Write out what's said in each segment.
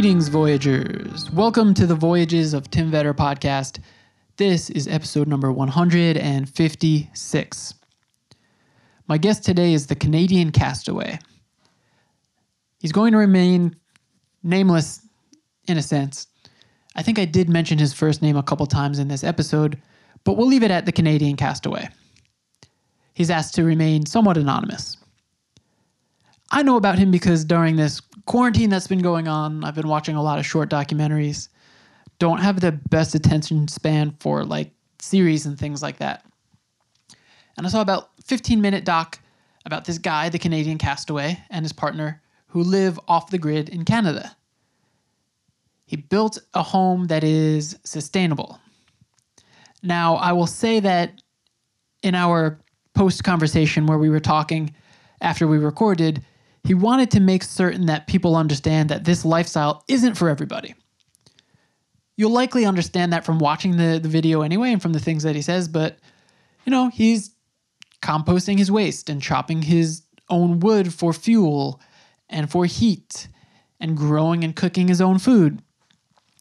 Greetings, Voyagers. Welcome to the Voyages of Tim Vetter podcast. This is episode number 156. My guest today is the Canadian castaway. He's going to remain nameless in a sense. I think I did mention his first name a couple times in this episode, but we'll leave it at the Canadian castaway. He's asked to remain somewhat anonymous. I know about him because during this quarantine that's been going on, I've been watching a lot of short documentaries. Don't have the best attention span for like series and things like that. And I saw about 15 minute doc about this guy, the Canadian castaway, and his partner who live off the grid in Canada. He built a home that is sustainable. Now, I will say that in our post conversation where we were talking after we recorded, he wanted to make certain that people understand that this lifestyle isn't for everybody. You'll likely understand that from watching the, the video anyway and from the things that he says, but you know, he's composting his waste and chopping his own wood for fuel and for heat and growing and cooking his own food.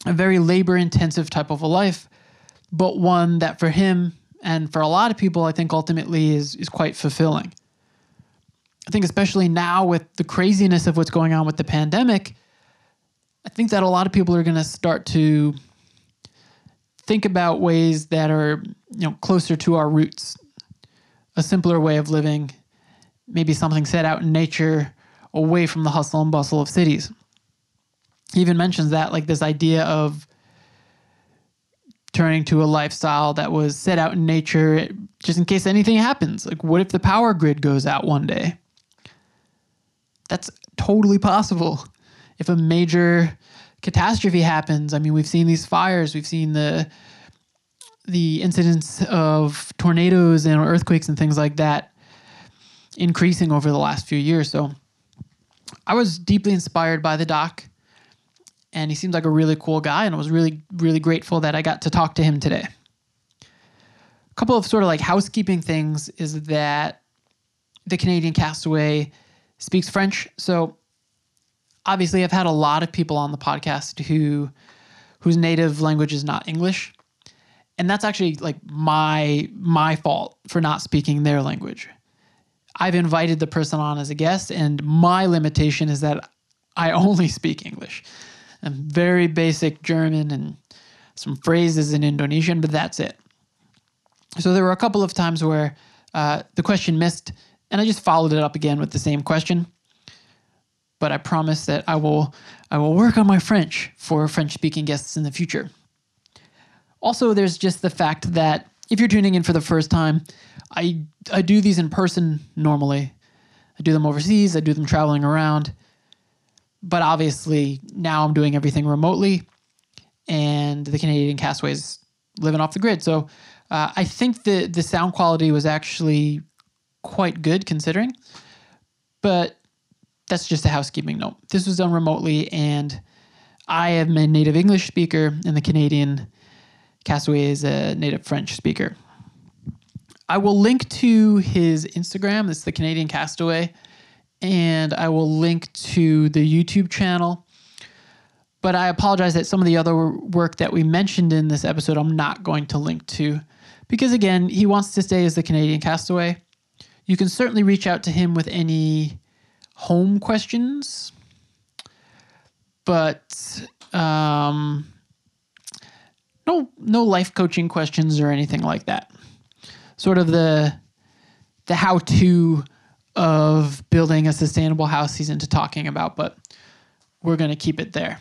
A very labor intensive type of a life, but one that for him and for a lot of people, I think ultimately is, is quite fulfilling. I think, especially now with the craziness of what's going on with the pandemic, I think that a lot of people are going to start to think about ways that are you know closer to our roots, a simpler way of living, maybe something set out in nature, away from the hustle and bustle of cities. He even mentions that like this idea of turning to a lifestyle that was set out in nature just in case anything happens. Like, what if the power grid goes out one day? That's totally possible. If a major catastrophe happens, I mean, we've seen these fires, we've seen the the incidents of tornadoes and earthquakes and things like that increasing over the last few years. So I was deeply inspired by the doc and he seems like a really cool guy and I was really really grateful that I got to talk to him today. A couple of sort of like housekeeping things is that the Canadian castaway speaks French, so obviously I've had a lot of people on the podcast who whose native language is not English. And that's actually like my my fault for not speaking their language. I've invited the person on as a guest and my limitation is that I only speak English and very basic German and some phrases in Indonesian, but that's it. So there were a couple of times where uh, the question missed, and I just followed it up again with the same question. But I promise that I will I will work on my French for French speaking guests in the future. Also, there's just the fact that if you're tuning in for the first time, I I do these in person normally. I do them overseas, I do them traveling around but obviously now I'm doing everything remotely, and the Canadian castaways living off the grid. So uh, I think the the sound quality was actually quite good considering, but that's just a housekeeping note. This was done remotely, and I am a native English speaker, and the Canadian castaway is a native French speaker. I will link to his Instagram. It's the Canadian Castaway and I will link to the YouTube channel. But I apologize that some of the other work that we mentioned in this episode I'm not going to link to because, again, he wants to stay as the Canadian castaway. You can certainly reach out to him with any home questions, but um, no, no life coaching questions or anything like that. Sort of the the how to of building a sustainable house he's into talking about, but we're going to keep it there.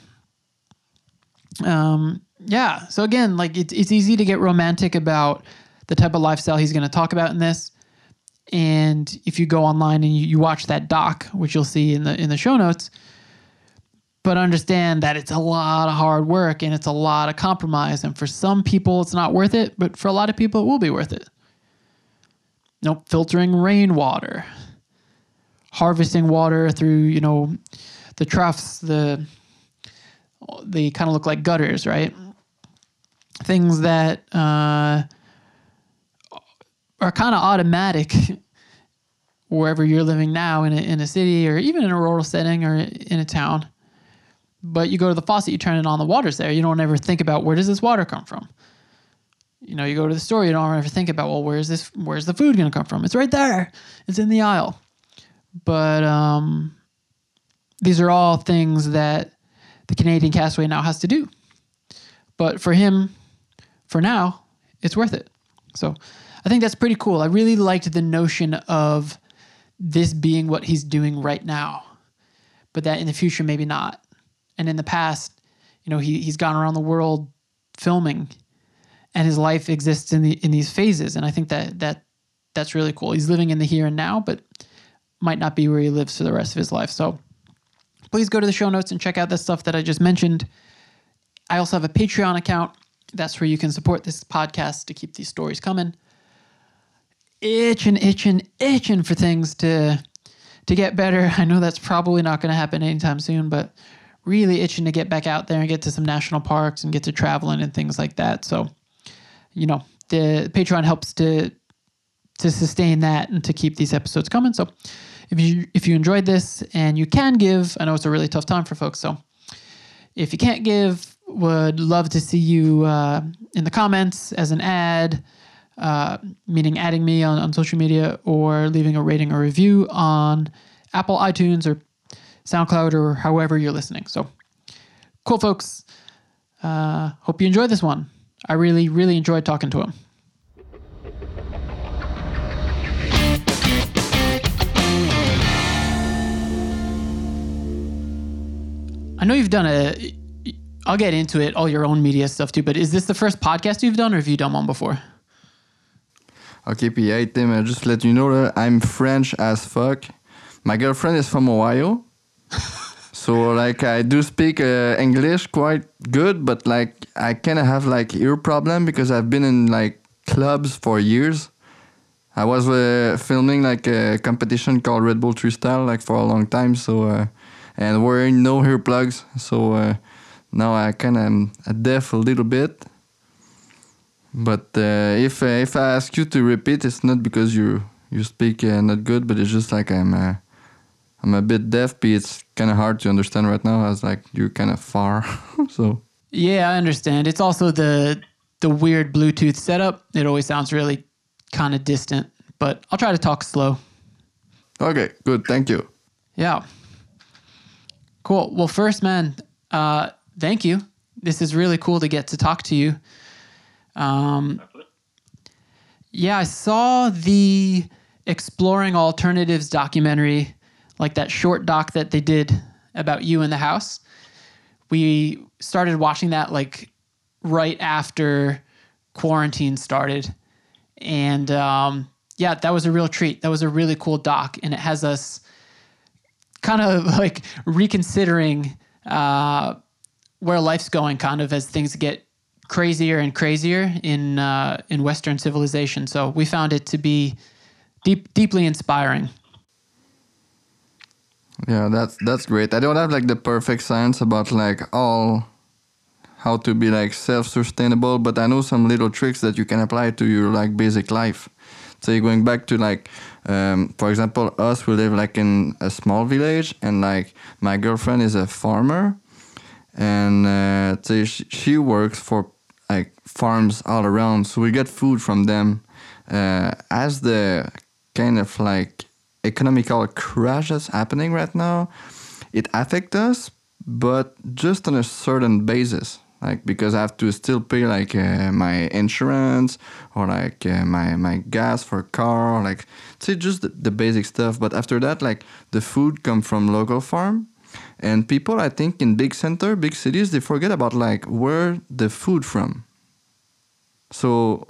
Um, yeah. So again, like it's it's easy to get romantic about the type of lifestyle he's going to talk about in this. And if you go online and you, you watch that doc, which you'll see in the in the show notes, but understand that it's a lot of hard work and it's a lot of compromise. And for some people, it's not worth it, but for a lot of people, it will be worth it. Nope, filtering rainwater, harvesting water through you know the troughs the they kind of look like gutters right things that uh, are kind of automatic wherever you're living now in a, in a city or even in a rural setting or in a town. But you go to the faucet, you turn it on, the water's there. You don't ever think about where does this water come from. You know, you go to the store, you don't ever think about well, where's this? Where's the food going to come from? It's right there. It's in the aisle. But um, these are all things that the Canadian castaway now has to do. But for him, for now, it's worth it. So I think that's pretty cool. I really liked the notion of this being what he's doing right now, but that in the future, maybe not. And in the past, you know, he, he's gone around the world filming and his life exists in the in these phases. And I think that that that's really cool. He's living in the here and now, but might not be where he lives for the rest of his life. So please go to the show notes and check out the stuff that I just mentioned. I also have a Patreon account. That's where you can support this podcast to keep these stories coming. Itching, itching, itching for things to to get better. I know that's probably not going to happen anytime soon, but really itching to get back out there and get to some national parks and get to traveling and things like that. So, you know, the Patreon helps to to sustain that and to keep these episodes coming. So, if you if you enjoyed this and you can give, I know it's a really tough time for folks. So, if you can't give, would love to see you uh, in the comments as an ad, uh, meaning adding me on, on social media or leaving a rating or review on Apple iTunes or SoundCloud or however you're listening. So, cool, folks. Uh, hope you enjoyed this one. I really, really enjoyed talking to him. I know you've done a. I'll get into it, all your own media stuff too. But is this the first podcast you've done, or have you done one before? Okay, puis hey Tim, just to let you know that I'm French as fuck. My girlfriend is from Ohio. so like I do speak uh, English quite good, but like I kind of have like ear problem because I've been in like clubs for years. I was uh, filming like a competition called Red Bull 3Style like for a long time, so uh, and wearing no earplugs, so uh, now I kind of am deaf a little bit. But uh, if uh, if I ask you to repeat, it's not because you you speak uh, not good, but it's just like I'm uh, I'm a bit deaf. But it's kind of hard to understand right now, as like you're kind of far. so Yeah, I understand. It's also the the weird Bluetooth setup. It always sounds really kind of distant, but I'll try to talk slow. okay, good, thank you. Yeah. Cool. Well, first, man, uh, thank you. This is really cool to get to talk to you. Um, yeah, I saw the Exploring Alternatives documentary, like that short doc that they did about you in the house. We started watching that like right after quarantine started. And um, yeah, that was a real treat. That was a really cool doc. And it has us kind of like reconsidering uh, where life's going, kind of as things get crazier and crazier in uh, in Western civilization. So we found it to be deep, deeply inspiring. Yeah, that's that's great. I don't have like the perfect science about like all how to be like self-sustainable, but I know some little tricks that you can apply to your like basic life. So you're going back to like, um, for example, us we live like in a small village, and like my girlfriend is a farmer, and uh, so she, she works for like farms all around, so we get food from them. Uh, as the kind of like economical crash that's happening right now, it affects us, but just on a certain basis. Like because I have to still pay like uh, my insurance or like uh, my my gas for car, like see just the, the basic stuff. But after that, like the food come from local farm, and people I think in big center, big cities, they forget about like where the food from. So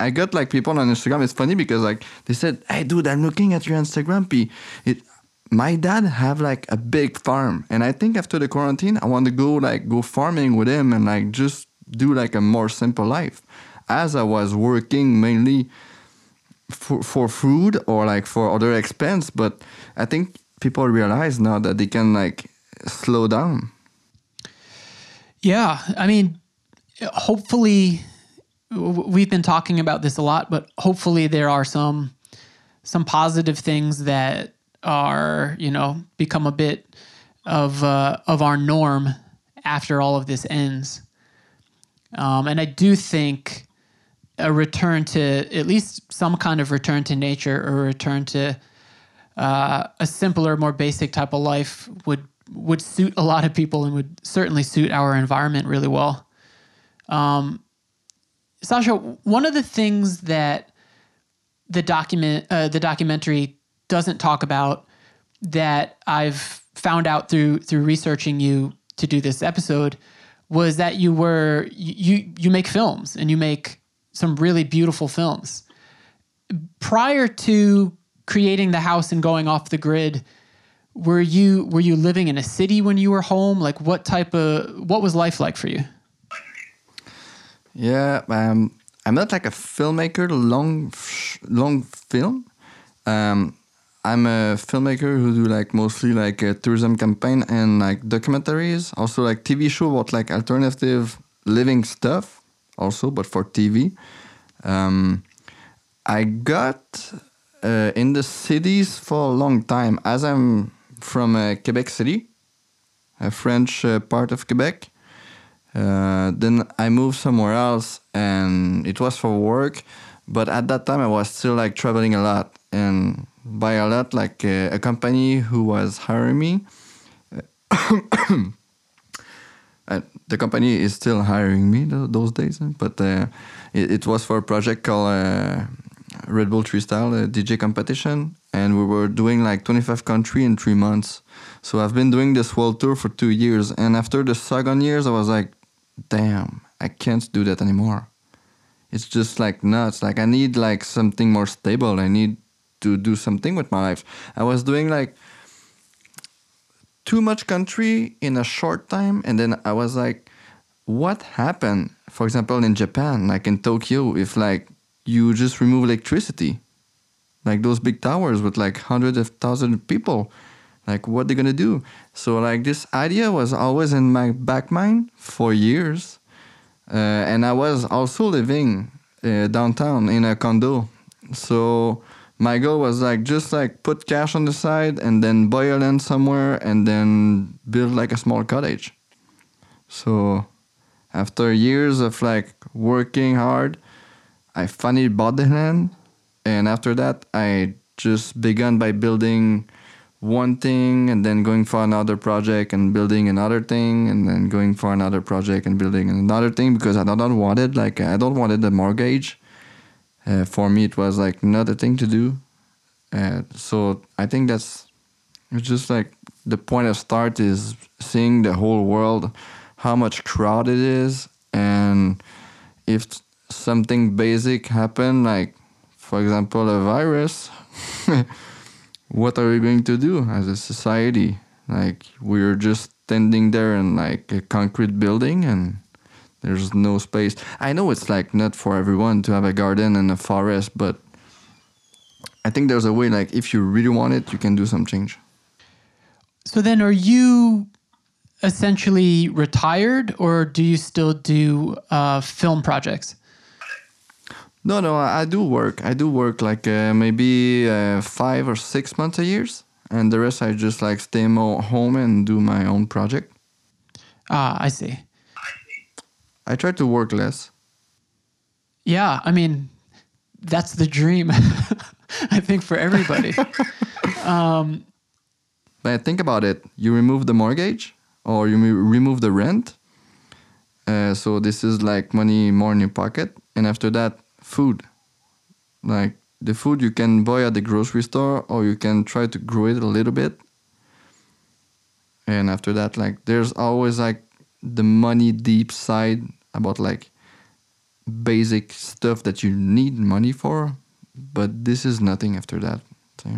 I got like people on Instagram. It's funny because like they said, "Hey, dude, I'm looking at your Instagram. P. It, my dad have like a big farm, and I think after the quarantine, I want to go like go farming with him and like just do like a more simple life. As I was working mainly for for food or like for other expense, but I think people realize now that they can like slow down. Yeah, I mean, hopefully, we've been talking about this a lot, but hopefully there are some some positive things that are you know become a bit of uh, of our norm after all of this ends. Um, and I do think a return to at least some kind of return to nature or return to uh, a simpler, more basic type of life would would suit a lot of people and would certainly suit our environment really well. Um, Sasha, one of the things that the document uh, the documentary doesn't talk about that I've found out through through researching you to do this episode was that you were you you make films and you make some really beautiful films. Prior to creating the house and going off the grid, were you were you living in a city when you were home? Like what type of what was life like for you? Yeah, um, I'm not like a filmmaker, long, long film. Um, I'm a filmmaker who do like mostly like a tourism campaign and like documentaries, also like TV show about like alternative living stuff, also but for TV. Um, I got uh, in the cities for a long time, as I'm from uh, Quebec City, a French uh, part of Quebec. Uh, then I moved somewhere else, and it was for work. But at that time, I was still like traveling a lot, and by a lot, like a company who was hiring me. Uh, the company is still hiring me th- those days, but uh, it, it, was for a project called uh, Red Bull 3Style uh, DJ competition, and we were doing like 25 country in three months. So I've been doing this world tour for two years, and after the second years, I was like, damn, I can't do that anymore. It's just like nuts. Like I need like something more stable. I need to do something with my life. I was doing like too much country in a short time and then i was like what happened for example in japan like in tokyo if like you just remove electricity. Like those big towers with like hundreds of thousands of people. Like what they're gonna do? So like this idea was always in my back mind for years. Uh, and i was also living uh, downtown in a condo. So my goal was like just like put cash on the side and then buy a land somewhere and then build like a small cottage. So after years of like working hard, I finally bought the land and after that I just began by building one thing and then going for another project and building another thing and then going for another project and building another thing because I don't want it like I don't wanted the mortgage. Uh, for me it was like not a thing to do. Uh, so i think that's it's just like the point of start is seeing the whole world how much crowd it is and if something basic happen like for example a virus what are we going to do as a society like we're just standing there in like a concrete building and there's no space. I know it's like not for everyone to have a garden and a forest, but I think there's a way like if you really want it, you can do some change. So then are you essentially retired or do you still do uh, film projects? No, no, I do work. I do work like uh, maybe uh, five or six months a year, and the rest I just like stay more home and do my own project. Ah, I see. I try to work less. Yeah, I mean, that's the dream. I think for everybody. um, but think about it: you remove the mortgage, or you remove the rent. Uh, so this is like money more in your pocket, and after that, food. Like the food you can buy at the grocery store, or you can try to grow it a little bit. And after that, like there's always like the money deep side about like basic stuff that you need money for, but this is nothing after that. So.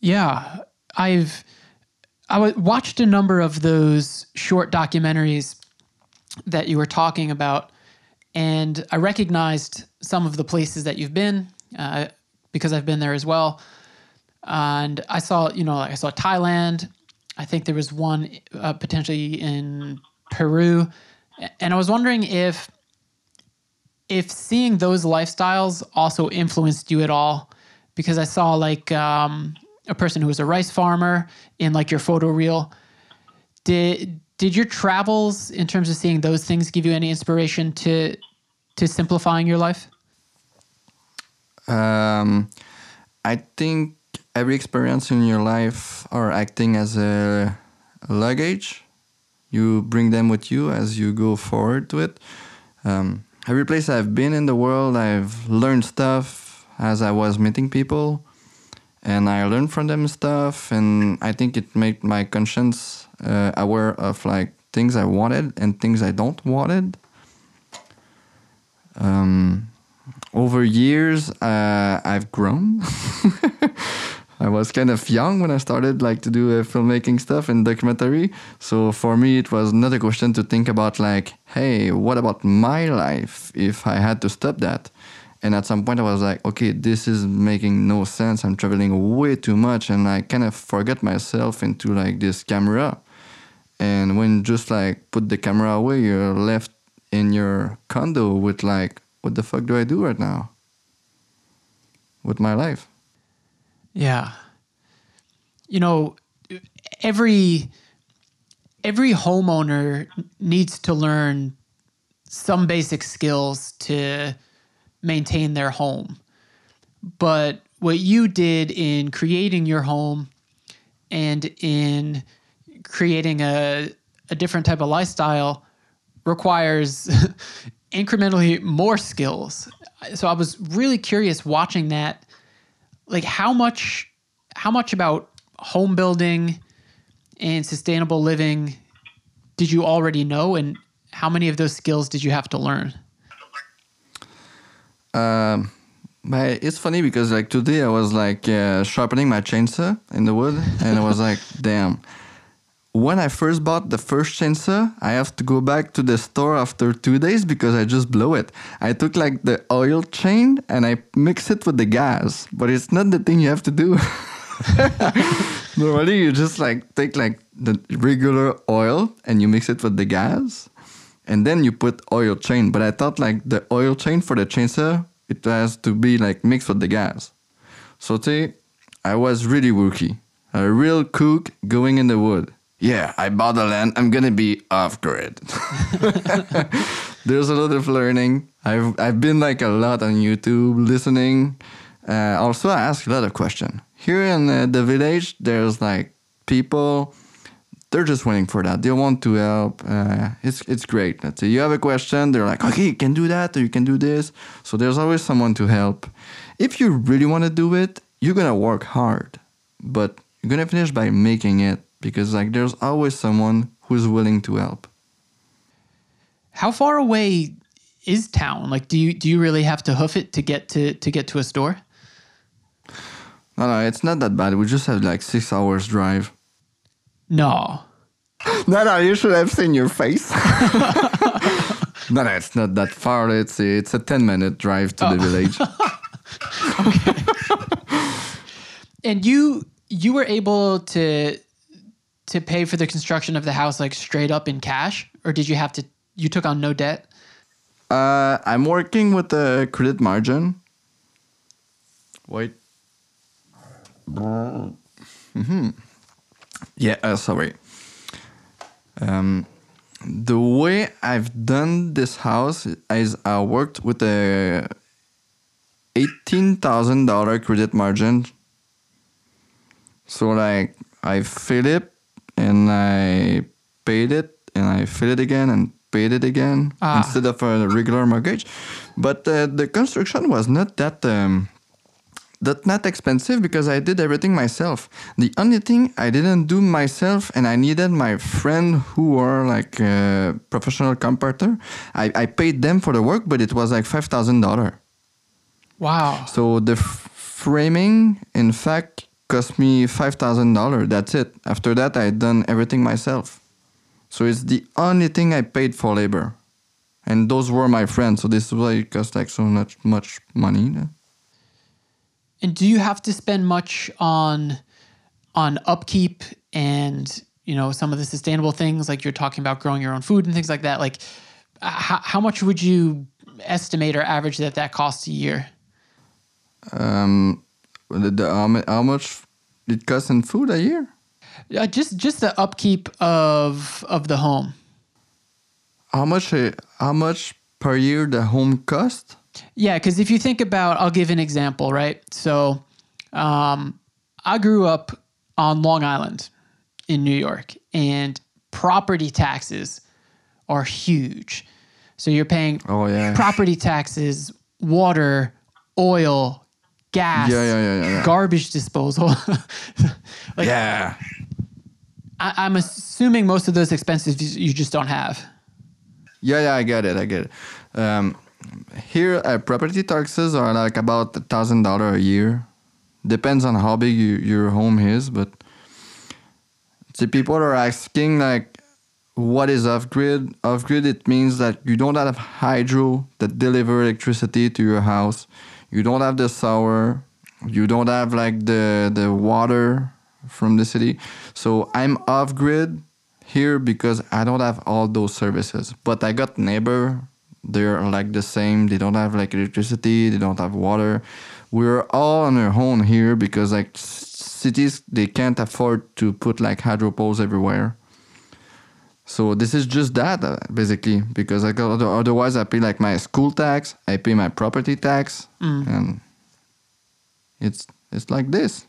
Yeah, I've I watched a number of those short documentaries that you were talking about, and I recognized some of the places that you've been uh, because I've been there as well. And I saw, you know, I saw Thailand. I think there was one uh, potentially in Peru, and I was wondering if if seeing those lifestyles also influenced you at all because I saw like um, a person who was a rice farmer in like your photo reel. Did did your travels in terms of seeing those things give you any inspiration to to simplifying your life? Um, I think every experience in your life are acting as a luggage. You bring them with you as you go forward to it. Um, every place I've been in the world, I've learned stuff as I was meeting people, and I learned from them stuff. And I think it made my conscience uh, aware of like things I wanted and things I don't wanted. Um, over years, uh, I've grown. I was kind of young when I started like to do uh, filmmaking stuff and documentary. So for me, it was not a question to think about like, hey, what about my life if I had to stop that? And at some point, I was like, okay, this is making no sense. I'm traveling way too much, and I kind of forget myself into like this camera. And when just like put the camera away, you're left in your condo with like, what the fuck do I do right now with my life? Yeah. You know, every every homeowner needs to learn some basic skills to maintain their home. But what you did in creating your home and in creating a, a different type of lifestyle requires incrementally more skills. So I was really curious watching that like how much how much about home building and sustainable living did you already know and how many of those skills did you have to learn? Um, but it's funny because like today I was like uh, sharpening my chainsaw in the wood, and I was like, damn. When I first bought the first chainsaw, I have to go back to the store after two days because I just blow it. I took like the oil chain and I mix it with the gas, but it's not the thing you have to do. Normally, you just like take like the regular oil and you mix it with the gas, and then you put oil chain. But I thought like the oil chain for the chainsaw it has to be like mixed with the gas. So today, I was really rookie, a real cook going in the wood. Yeah, I bought the land. I'm gonna be off grid. There's a lot of learning. I've I've been like a lot on YouTube listening. Uh, also, I ask a lot of questions. Here in uh, the village, there's like people. They're just waiting for that. They want to help. Uh, it's it's great. Let's say you have a question, they're like, okay, you can do that or you can do this. So there's always someone to help. If you really want to do it, you're gonna work hard, but you're gonna finish by making it because like there's always someone who's willing to help. How far away is town? Like do you do you really have to hoof it to get to to get to a store? No, no, it's not that bad. We just have like six hours drive. No. No, no, you should have seen your face. no, no, it's not that far. It's it's a ten minute drive to the oh. village. Okay. and you you were able to to pay for the construction of the house like straight up in cash or did you have to you took on no debt? Uh, I'm working with the credit margin. Wait. hmm Yeah, uh, sorry. Um, the way I've done this house is I worked with a eighteen thousand dollar credit margin. So like I fill it and I paid it and I fill it again and paid it again Ah. instead of a regular mortgage. But uh, the construction was not that um, that not expensive because I did everything myself. The only thing I didn't do myself and I needed my friend who are like a professional carpenter. I, I paid them for the work, but it was like five thousand dollar. Wow. So the f- framing, in fact, cost me five thousand dollar. That's it. After that, I done everything myself. So it's the only thing I paid for labor, and those were my friends. So this is why it cost like so much much money. And do you have to spend much on on upkeep and you know some of the sustainable things like you're talking about growing your own food and things like that? Like how, how much would you estimate or average that that costs a year? Um, the, the how much it costs in food a year? Uh, just just the upkeep of of the home. How much? uh, How much per year the home cost? Yeah, because if you think about, I'll give an example, right? So, um, I grew up on Long Island in New York, and property taxes are huge. So you're paying Oh yeah. property taxes, water, oil, gas, Yeah, yeah, yeah, yeah, yeah. garbage disposal. like yeah. I, I'm assuming most of those expenses you you just don't have. Yeah, yeah, I get it. I get it. Um, here, uh, property taxes are like about a thousand dollar a year. Depends on how big you, your home is, but see, people are asking like, what is off grid? Off grid, it means that you don't have hydro that deliver electricity to your house. You don't have the shower. You don't have like the the water from the city. So I'm off grid here because I don't have all those services. But I got neighbor. They're like the same. They don't have like electricity. They don't have water. We're all on our own here because like cities they can't afford to put like hydro poles everywhere. So this is just that uh, basically because like otherwise I pay like my school tax, I pay my property tax, and it's it's like this.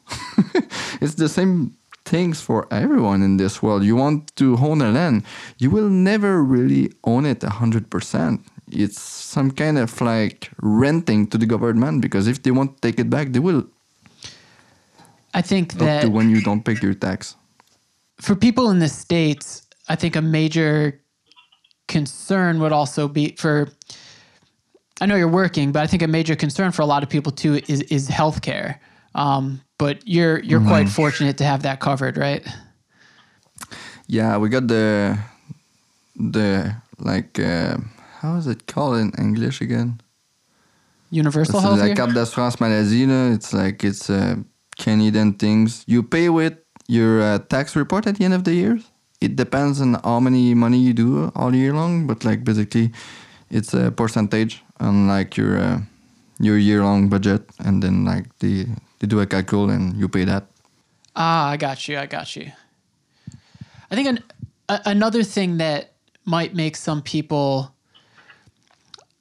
it's the same things for everyone in this world. You want to own a land, you will never really own it a hundred percent. It's some kind of like renting to the government because if they want to take it back, they will I think that when you don't pay your tax. for people in the states, I think a major concern would also be for. I know you're working, but I think a major concern for a lot of people too is is healthcare. Um, but you're you're quite fortunate to have that covered, right? Yeah, we got the the like uh, how is it called in English again? Universal health la carte d'assurance maladie. là. It's like it's uh, Canadian things. You pay with your uh, tax report at the end of the year. It depends on how many money you do all year long, but like basically, it's a percentage on like your uh, your year long budget, and then like they they do a calcul and you pay that. Ah, I got you. I got you. I think an, a, another thing that might make some people,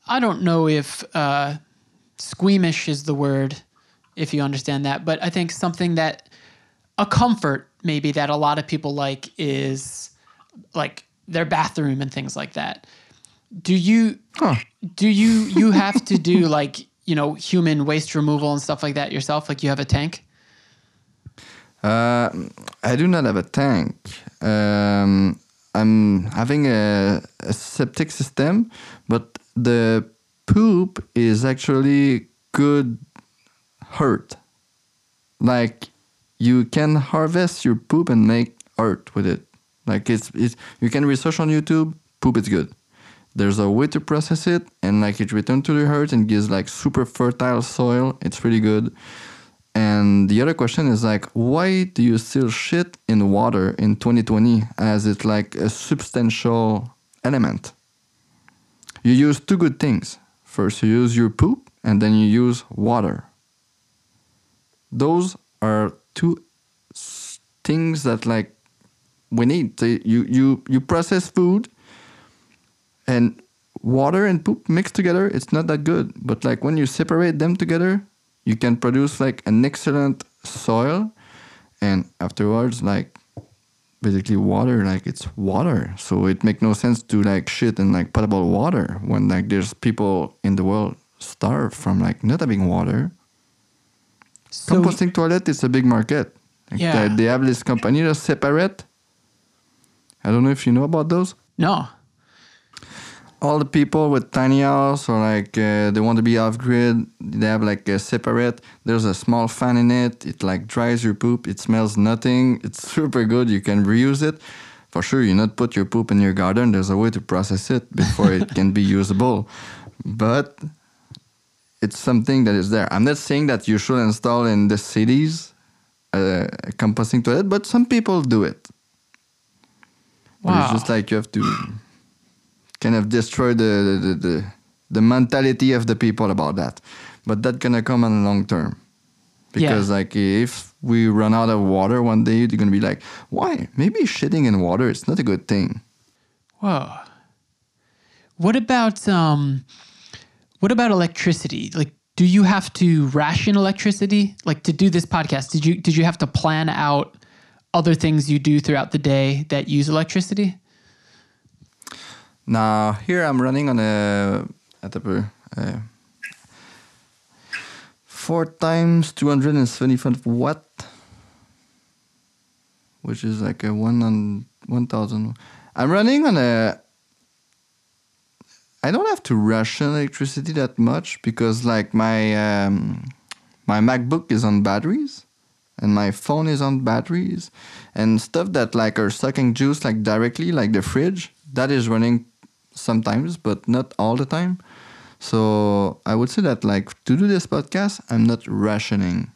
I don't know if uh, squeamish is the word, if you understand that, but I think something that a comfort maybe that a lot of people like is like their bathroom and things like that. Do you Huh. do you you have to do like you know human waste removal and stuff like that yourself? Like you have a tank? Uh, I do not have a tank. Um, I'm having a, a septic system, but the poop is actually good hurt. Like you can harvest your poop and make art with it. Like it's, it's you can research on YouTube. Poop is good. There's a way to process it, and like it returns to the earth and gives like super fertile soil. It's really good. And the other question is like, why do you still shit in water in 2020 as it's like a substantial element? You use two good things. First, you use your poop, and then you use water. Those are two things that like we need. So you you you process food, and water and poop mixed together, it's not that good. But like when you separate them together, you can produce like an excellent soil, and afterwards, like basically water, like it's water. So it make no sense to like shit in like potable water when like there's people in the world starve from like not having water. So Composting toilet is a big market. Yeah. they, they have this company that separate. I don't know if you know about those no. all the people with tiny house or like uh, they want to be off grid they have like a separate there's a small fan in it it like dries your poop it smells nothing it's super good you can reuse it for sure you not put your poop in your garden there's a way to process it before it can be usable but it's something that is there i'm not saying that you should install in the cities uh, a composting toilet but some people do it Wow. it's just like you have to kind of destroy the the, the, the the mentality of the people about that. But that's gonna come on long term. Because like if we run out of water one day, you're gonna be like, why? Maybe shitting in water is not a good thing. Whoa. What about um what about electricity? Like do you have to ration electricity? Like to do this podcast, did you did you have to plan out other things you do throughout the day that use electricity? Now here I'm running on a at a uh, four times 275 watt, which is like a one on one thousand. I'm running on a. I don't have to ration electricity that much because like my um, my MacBook is on batteries, and my phone is on batteries, and stuff that like are sucking juice like directly like the fridge that is running sometimes, but not all the time. So I would say that like to do this podcast, I'm not rationing.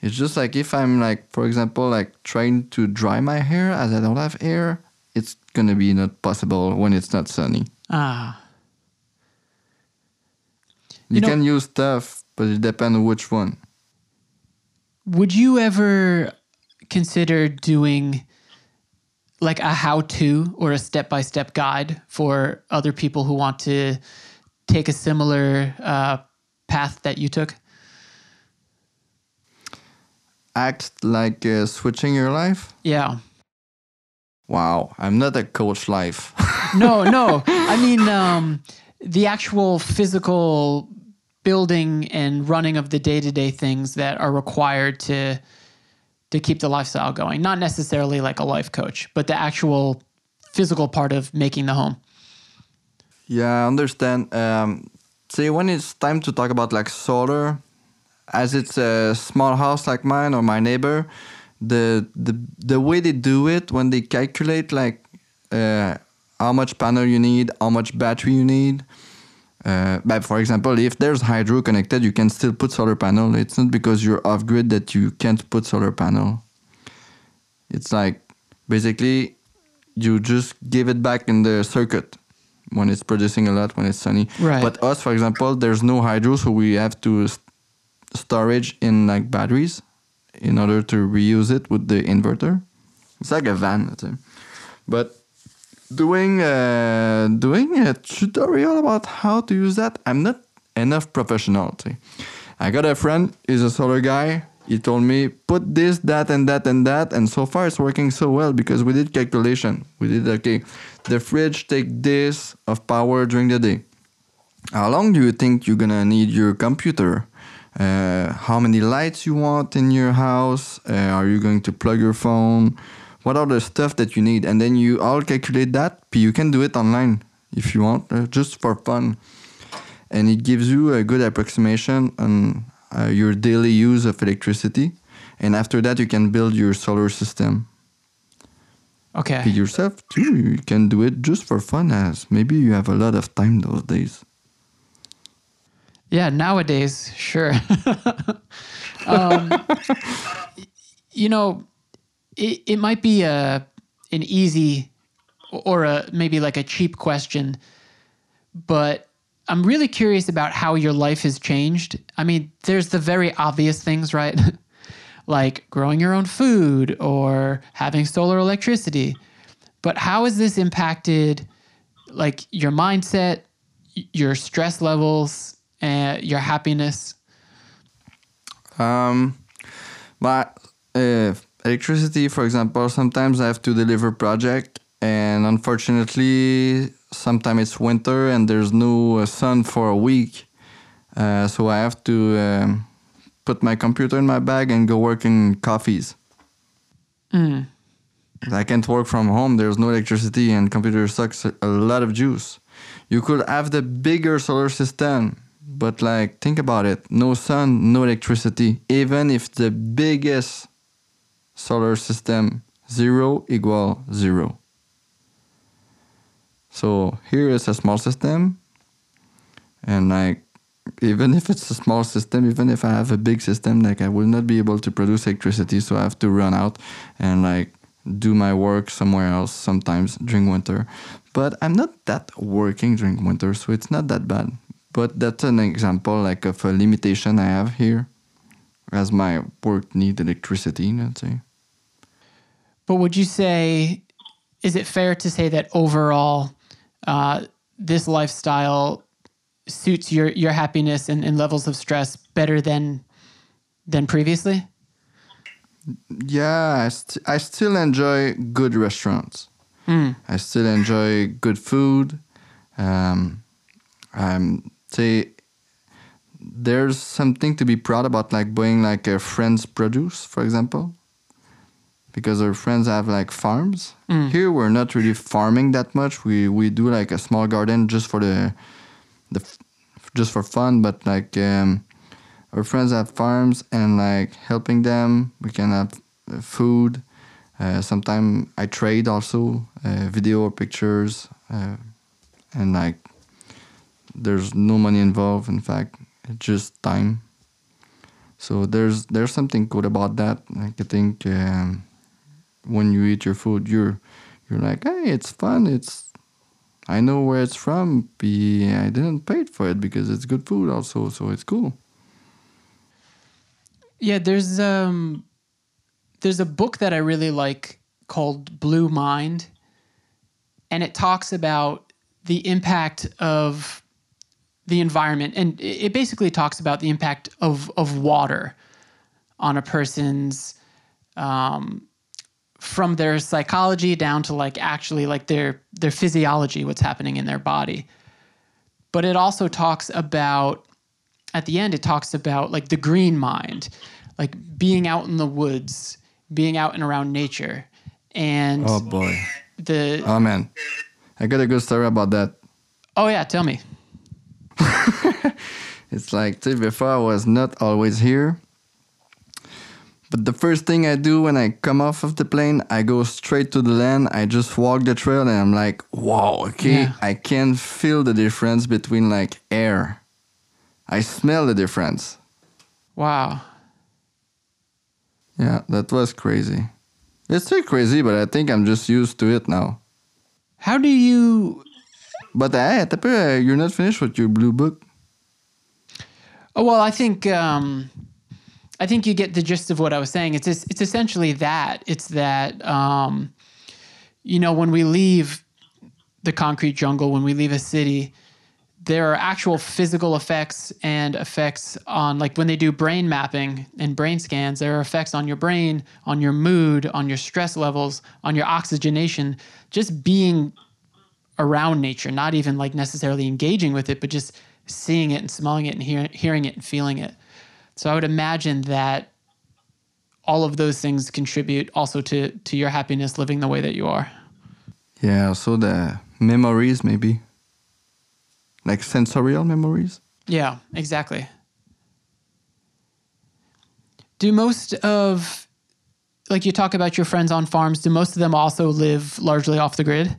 It's just like if I'm like, for example, like trying to dry my hair as I don't have hair, it's gonna be not possible when it's not sunny. Ah. You, You know- can use stuff, but it depends on which one. Would you ever consider doing like a how to or a step by step guide for other people who want to take a similar uh, path that you took? Act like uh, switching your life. Yeah. Wow, I'm not a coach life. No, no. I mean, um, the actual physical building and running of the day to day things that are required to to keep the lifestyle going. Not necessarily like a life coach, but the actual physical part of making the home. Yeah, I understand. Um, see, when it's time to talk about like solar, as it's a small house like mine or my neighbor, the the the way they do it when they calculate like uh, how much panel you need, how much battery you need. Uh, but for example, if there's hydro connected, you can still put solar panel. It's not because you're off grid that you can't put solar panel. It's like basically you just give it back in the circuit when it's producing a lot when it's sunny. Right. But us, for example, there's no hydro, so we have to st- storage in like batteries in order to reuse it with the inverter. It's like a van. But doing uh, doing a tutorial about how to use that, I'm not enough professional. See. I got a friend, he's a solar guy. He told me put this, that, and that, and that, and so far it's working so well because we did calculation. We did okay. The fridge take this of power during the day. How long do you think you're gonna need your computer? Uh, how many lights you want in your house? Uh, are you going to plug your phone? What are the stuff that you need? And then you all calculate that. You can do it online if you want, uh, just for fun. And it gives you a good approximation on uh, your daily use of electricity. And after that, you can build your solar system Okay. yourself too. You can do it just for fun, as maybe you have a lot of time those days. Yeah, nowadays, sure. um, you know, it, it might be a an easy or a maybe like a cheap question, but I'm really curious about how your life has changed. I mean, there's the very obvious things, right? like growing your own food or having solar electricity. But how has this impacted like your mindset, your stress levels, and your happiness? Um, but uh, electricity, for example, sometimes I have to deliver project, and unfortunately, sometimes it's winter and there's no uh, sun for a week, uh, so I have to um, put my computer in my bag and go work in coffees. Mm. I can't work from home. There's no electricity, and computer sucks a lot of juice. You could have the bigger solar system, but like think about it: no sun, no electricity. Even if the biggest solar system zero equal zero. So here is a small system, and like even if it's a small system, even if I have a big system, like I will not be able to produce electricity, so I have to run out and like do my work somewhere else sometimes during winter. But I'm not that working during winter, so it's not that bad. But that's an example like of a limitation I have here. as my work need electricity, let's say. But would you say, is it fair to say that overall, uh, this lifestyle suits your your happiness and, and levels of stress better than than previously? Yeah, I, st- I still enjoy good restaurants. I still enjoy good food. Um, I'm say there's something to be proud about, like buying like a friend's produce, for example, because our friends have like farms. Here we're not really farming that much. We we do like a small garden just for the the just for fun, but like um, our friends have farms and like helping them, we can have uh, food. Uh, Sometimes I trade also uh, video or pictures, uh, and like there's no money involved. In fact, it's just time. So there's there's something good about that. Like I think um, when you eat your food, you're you're like, hey, it's fun. It's I know where it's from. I didn't pay for it because it's good food also, so it's cool. Yeah, there's um there's a book that I really like called Blue Mind and it talks about the impact of the environment and it it basically talks about the impact of of water on a person's um from their psychology down to like actually like their their physiology what's happening in their body but it also talks about at the end it talks about like the green mind like being out in the woods being out and around nature and Oh boy. the Oh man. I got a good story about that. oh yeah tell me It's like see, before I was not always here. But the first thing I do when I come off of the plane, I go straight to the land. I just walk the trail and I'm like, wow, okay. Yeah. I can feel the difference between like air. I smell the difference. wow Yeah, that was crazy. It's still crazy, but I think I'm just used to it now. how do you But hey, attends un peu, uh, you're not finished with your blue book. Oh well, I think um, I think you get the gist of what I was saying. It's it's essentially that. It's that um, you know when we leave the concrete jungle, when we leave a city, there are actual physical effects and effects on like when they do brain mapping and brain scans. There are effects on your brain, on your mood, on your stress levels, on your oxygenation. Just being around nature, not even like necessarily engaging with it, but just seeing it and smelling it and hear, hearing it and feeling it. So I would imagine that all of those things contribute also to to your happiness living the way that you are. Yeah, so the memories, maybe. Like sensorial memories. Yeah, exactly. Do most of like you talk about your friends on farms, do most of them also live largely off the grid?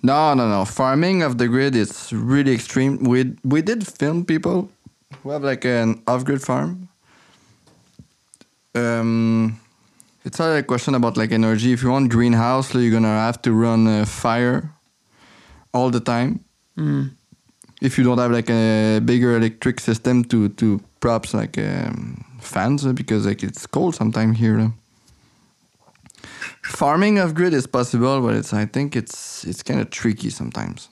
No, no, no. Farming of the grid is really extreme. We we did film people who have like an off-grid farm. Um, it's not a question about like energy. If you want greenhouse, you're gonna have to run a fire all the time. If you don't have like a bigger electric system to to props like um, fans, because like it's cold sometime here. Farming off grid is possible, but it's I think it's it's kind of tricky sometimes.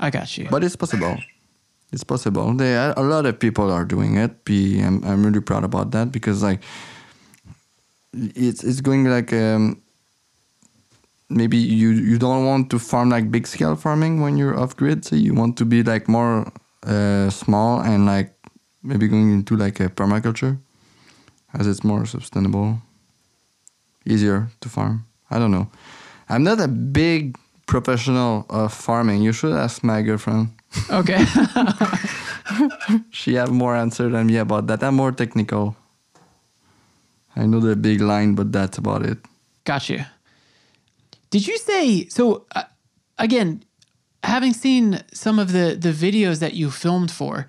I got you. But it's possible. It's possible. They a lot of people are doing it. Be I'm I'm really proud about that because like it's it's going like um maybe you you don't want to farm like big scale farming when you're off grid. So you want to be like more uh, small and like maybe going into like a permaculture as it's more sustainable, easier to farm. I don't know. I'm not a big professional of farming. You should ask my girlfriend. Okay. She have more answer than me about that. I'm more technical. I know the big line, but that's about it. Got you. Did you say so? Uh, again, having seen some of the the videos that you filmed for,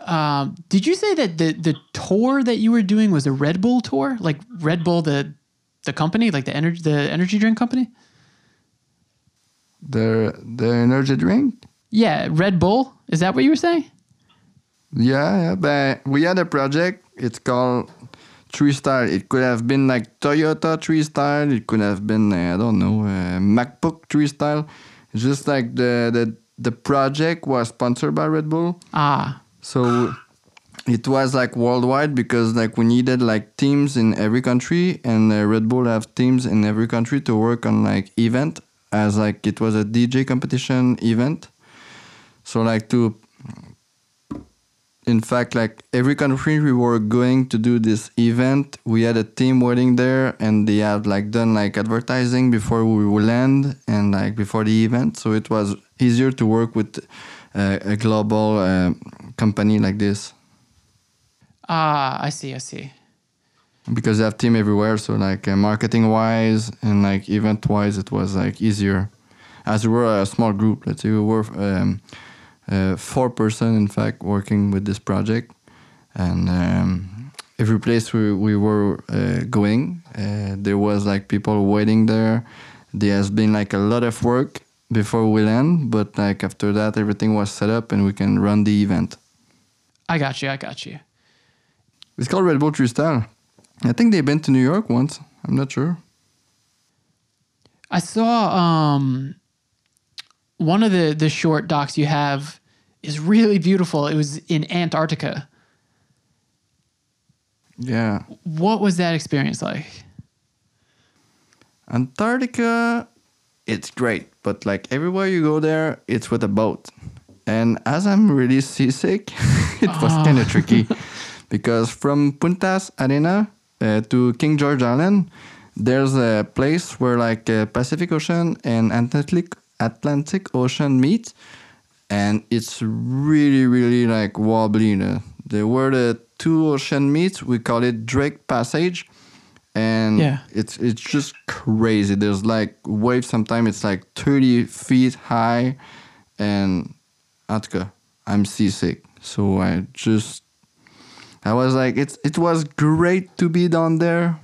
um, did you say that the the tour that you were doing was a Red Bull tour, like Red Bull the the company, like the energy the energy drink company? The the energy drink. Yeah, Red Bull. Is that what you were saying? Yeah, yeah, but we had a project. It's called 3Style. It could have been like Toyota 3Style. It could have been uh, I don't know uh, MacBook 3Style. It's just like the the the project was sponsored by Red Bull, Ah, so it was like worldwide because like we needed like teams in every country, and uh, Red Bull have teams in every country to work on like event as like it was a DJ competition event. So like to in fact, like every country we were going to do this event, we had a team waiting there, and they had like done like advertising before we would land and like before the event. So it was easier to work with uh, a global uh, company like this ah, I see, I see. because they have team everywhere. So like uh, marketing wise and like event wise, it was like easier. As we were a small group, let's say we were um, four person in fact working with this project, and um, every place we we were uh, going, uh, there was like people waiting there. There has been like a lot of work before we land, but like after that, everything was set up and we can run the event. I got you, I got you. It's called Red Bull 3Style. I think they've been to New York once. I'm not sure. I saw um one of the the short docs you have is really beautiful. It was in Antarctica. Yeah. What was that experience like? Antarctica, it's great, but like everywhere you go there, it's with a boat. And as I'm really seasick, it was kind of tricky because from Punta Arenas uh, to King George Island, there's a place where like uh, Pacific Ocean and Atlantic Atlantic Ocean meet, and it's really really like wobbly. The, the where the two ocean meets. we call it Drake Passage and Yeah. it's it's just crazy. There's like waves. Sometimes it's like thirty feet high, and Antarctica, I'm seasick. So I just, I was like, it's it was great to be down there,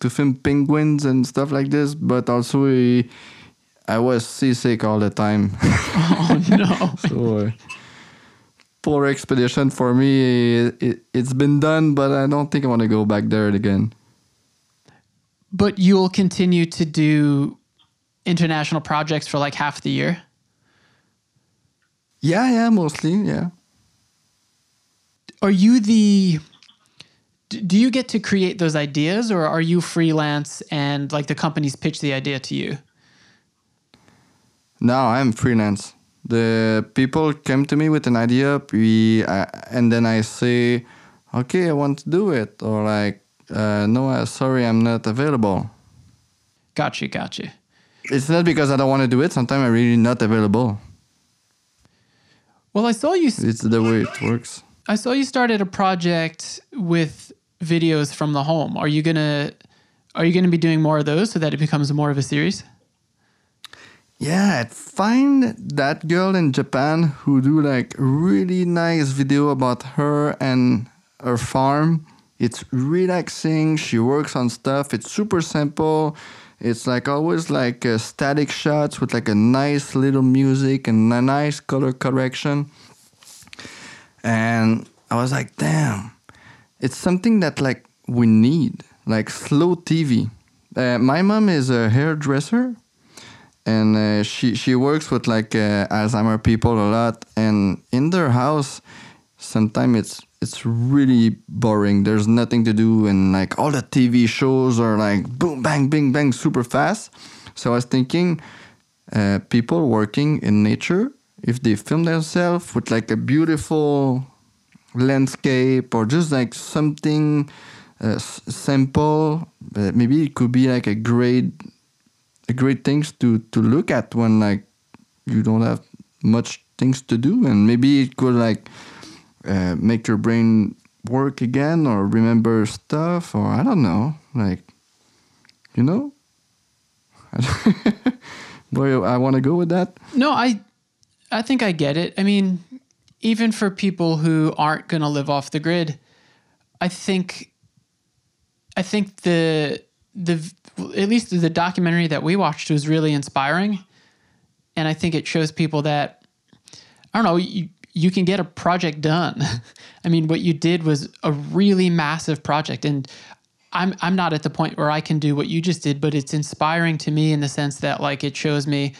to film penguins and stuff like this. But also, eh, I was seasick all the time. Oh no. so. Uh, Polar expedition for me, it, it's been done, but I don't think I want to go back there again. but you'll continue to do international projects for like half the year. Yeah, yeah, mostly, yeah. Are you the do you get to create those ideas or are you freelance and like the companies pitch the idea to you? Now I'm freelance. The people come to me with an idea, we uh, and then I say, okay, I want to do it, or like, uh, no, uh, sorry, I'm not available. Gotcha, gotcha. It's not because I don't want to do it. Sometimes I'm really not available. Well, I saw you s- It's the way it works. I saw you started a project with videos from the home. Are you going to are you going to be doing more of those so that it becomes more of a series? Yeah, find that girl in Japan who do like really nice video about her and her farm. It's relaxing. She works on stuff. It's super simple. It's like always like uh, static shots with like a nice little music and a nice color correction. And I was like, damn, it's something that like we need, like slow TV. Uh, my mom is a hairdresser and uh, she she works with like uh, Alzheimer people a lot, and in their house, sometimes it's it's really boring. There's nothing to do, and like all the TV shows are like boom, bang, bing, bang, super fast. So I was thinking, uh, people working in nature, if they film themselves with like a beautiful landscape or just like something uh, simple, uh, maybe it could be like a great great things to to look at when like you don't have much things to do. And maybe it could like uh, make your brain work again or remember stuff or i don't know like you know? Where i want to go with that. No, I I think I get it. I mean, even for people who aren't going to live off the grid, I think I think the the at least the documentary that we watched was really inspiring. And I think it shows people that I don't know, you you can get a project done. I mean, what you did was a really massive project and I'm I'm not at the point where I can do what you just did, but it's inspiring to me in the sense that like it shows me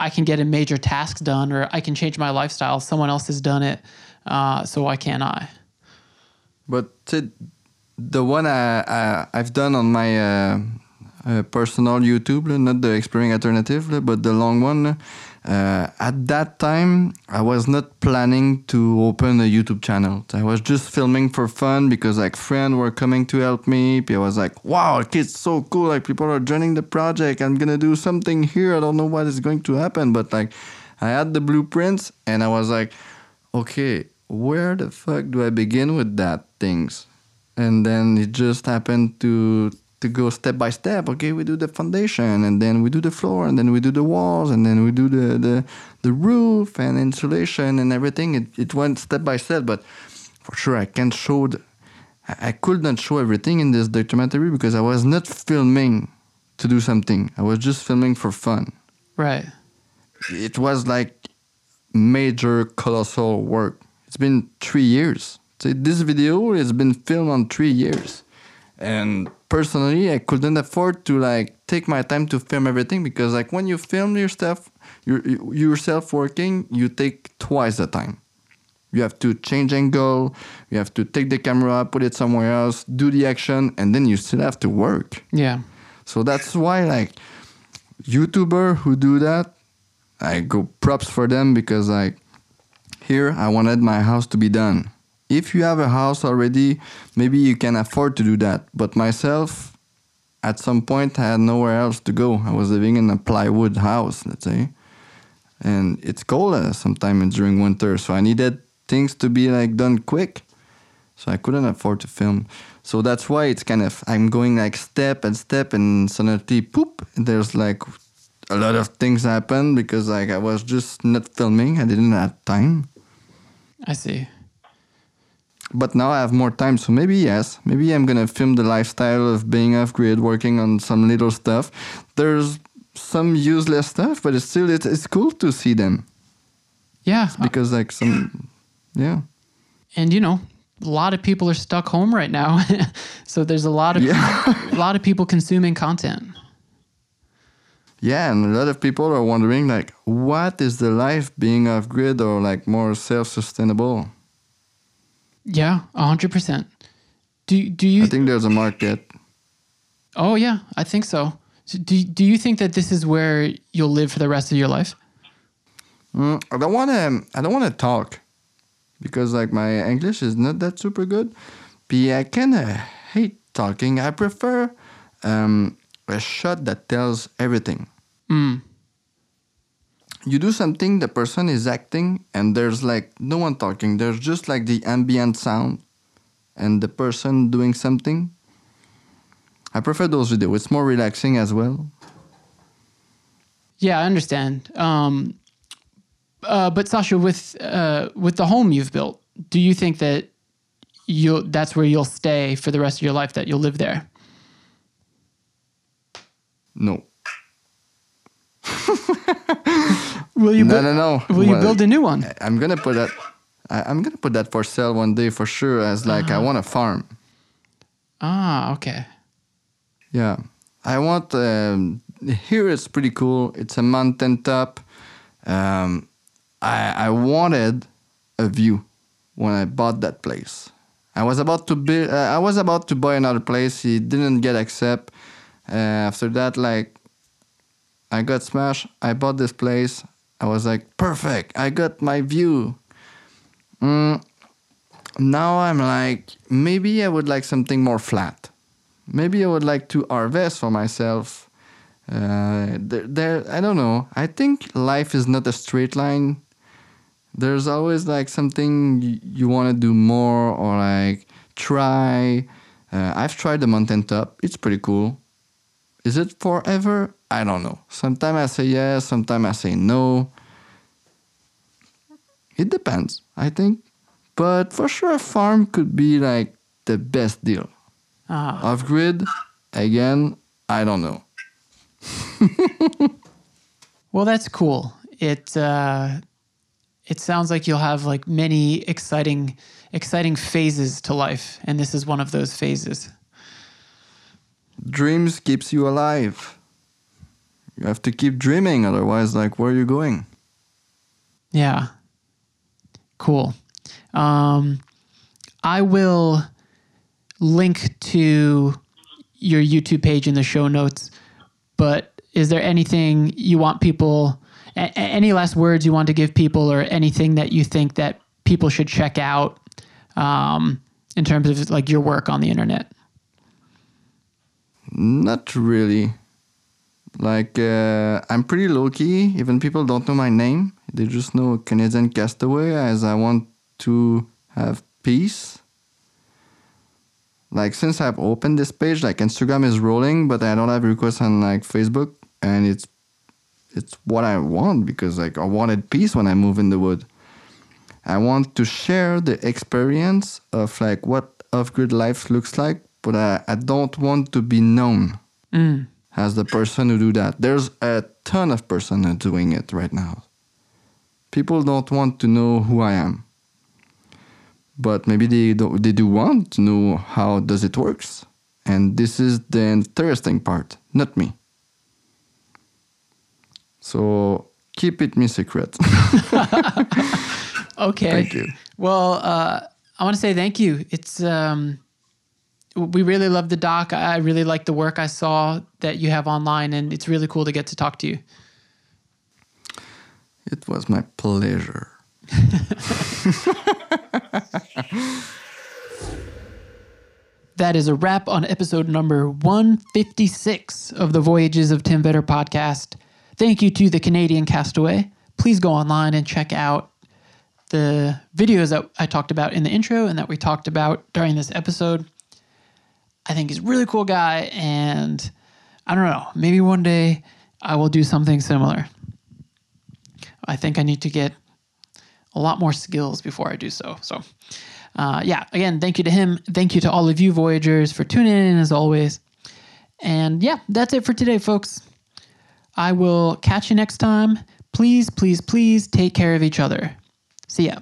I can get a major task done or I can change my lifestyle. Someone else has done it, uh, so why can't I? But the, the one I, I I've done on my uh, uh, personal YouTube, not the exploring alternative, but the long one. Uh, at that time, I was not planning to open a YouTube channel. I was just filming for fun because like friends were coming to help me. I was like, "Wow, it's so cool! Like people are joining the project. I'm gonna do something here. I don't know what is going to happen, but like, I had the blueprints, and I was like, okay, where the fuck do I begin with that things? And then it just happened to to go step by step. Okay, we do the foundation, and then we do the floor, and then we do the walls, and then we do the the, the roof and insulation and everything. It, it went step by step, but for sure I can't show. The, I I could not show everything in this documentary because I was not filming to do something. I was just filming for fun. Right. It was like major colossal work. It's been three years. So this video has been filmed on three years, and personally, I couldn't afford to like take my time to film everything because like when you film your stuff, your yourself working, you take twice the time. You have to change angle, you have to take the camera, put it somewhere else, do the action, and then you still have to work. Yeah. So that's why like YouTuber who do that, I go props for them because like here I wanted my house to be done. If you have a house already, maybe you can afford to do that. But myself, at some point, I had nowhere else to go. I was living in a plywood house, let's say, and it's cold sometimes during winter, so I needed things to be like done quick. So I couldn't afford to film. So that's why it's kind of I'm going like step and step, and suddenly, poop, there's like a lot of things happen because like I was just not filming. I didn't have time. I see. But now I have more time, so maybe yes, maybe I'm gonna film the lifestyle of being off grid, working on some little stuff. There's some useless stuff, but it's still it's, it's cool to see them Yeah. because like some, yeah, and you know a lot of people are stuck home right now so there's a lot of Yeah. a lot of people consuming content yeah, and a lot of people are wondering like, what is the life being off grid or like more self sustainable? Yeah 100% do, do you I think there's a market. oh yeah i think so So do, do you think that this is where you'll live for the rest of your life Mm, I don't want to. I don't want to talk because like my English is not that super good. But I kind of hate talking. I prefer um, a shot that tells everything. mm. You do something, the person is acting, and there's like no one talking. There's just like the ambient sound, and the person doing something. I prefer those videos. It's more relaxing as well. yeah i understand um, uh, but sasha with uh, with the home you've built do you think that you'll that's where you'll stay for the rest of your life that you'll live there No, will you no, build, no, no. will you build a new one I'm gonna put that. I, I'm gonna put that for sale one day for sure. As like I want a farm. ah okay Yeah, I want. Um, here it's pretty cool. It's a mountain top. Um, I I wanted a view when I bought that place. I was about to build. Uh, I was about to buy another place. He didn't get accept. Uh, after that, like I got smashed. I bought this place. I was like, perfect. I got my view. Mm, now I'm like, maybe I would like something more flat. Maybe I would like to harvest for myself. Uh, there, there, I don't know. I think life is not a straight line. There's always like something you, you want to do more or like try. Uh, I've tried the mountain top. It's pretty cool. Is it forever? I don't know. Sometimes I say yes, sometimes I say no. It depends, I think. But for sure, a farm could be like the best deal. ah Off grid, again, I don't know. Well, that's cool. It uh, it sounds like you'll have like many exciting, exciting phases to life, and this is one of those phases. Dreams keeps you alive. You have to keep dreaming, otherwise, like, where are you going? Yeah. Cool. Um, I will link to your YouTube page in the show notes. But is there anything you want people, a- any last words you want to give people, or anything that you think that people should check out um, in terms of like your work on the internet? Not really. Like, uh, I'm pretty low key. Even people don't know my name. They just know Canadian Castaway as I want to have peace. Like, since I've opened this page, like Instagram is rolling, but I don't have requests on like Facebook, and it's it's what I want because like I wanted peace when I move in the wood. I want to share the experience of like what off-grid life looks like, but I, I don't want to be known as the person who do that. There's a ton of person who doing it right now. People don't want to know who I am, but maybe they do, they do want to know how does it works, and this is the interesting part, not me. So keep it me secret. Okay. Thank you. Well, uh, I want to say thank you. It's um, we really love the doc. I really like the work I saw that you have online, and it's really cool to get to talk to you. It was my pleasure. That is a wrap on episode number 156 of the Voyages of Tim Vetter podcast. Thank you to the Canadian Castaway. Please go online and check out the videos that I talked about in the intro and that we talked about during this episode. I think he's a really cool guy, and I don't know, maybe one day I will do something similar. I think I need to get a lot more skills before I do so. So, uh, yeah, again, thank you to him. Thank you to all of you Voyagers for tuning in as always. And yeah, that's it for today, folks. I will catch you next time. Please, please, please take care of each other. See ya.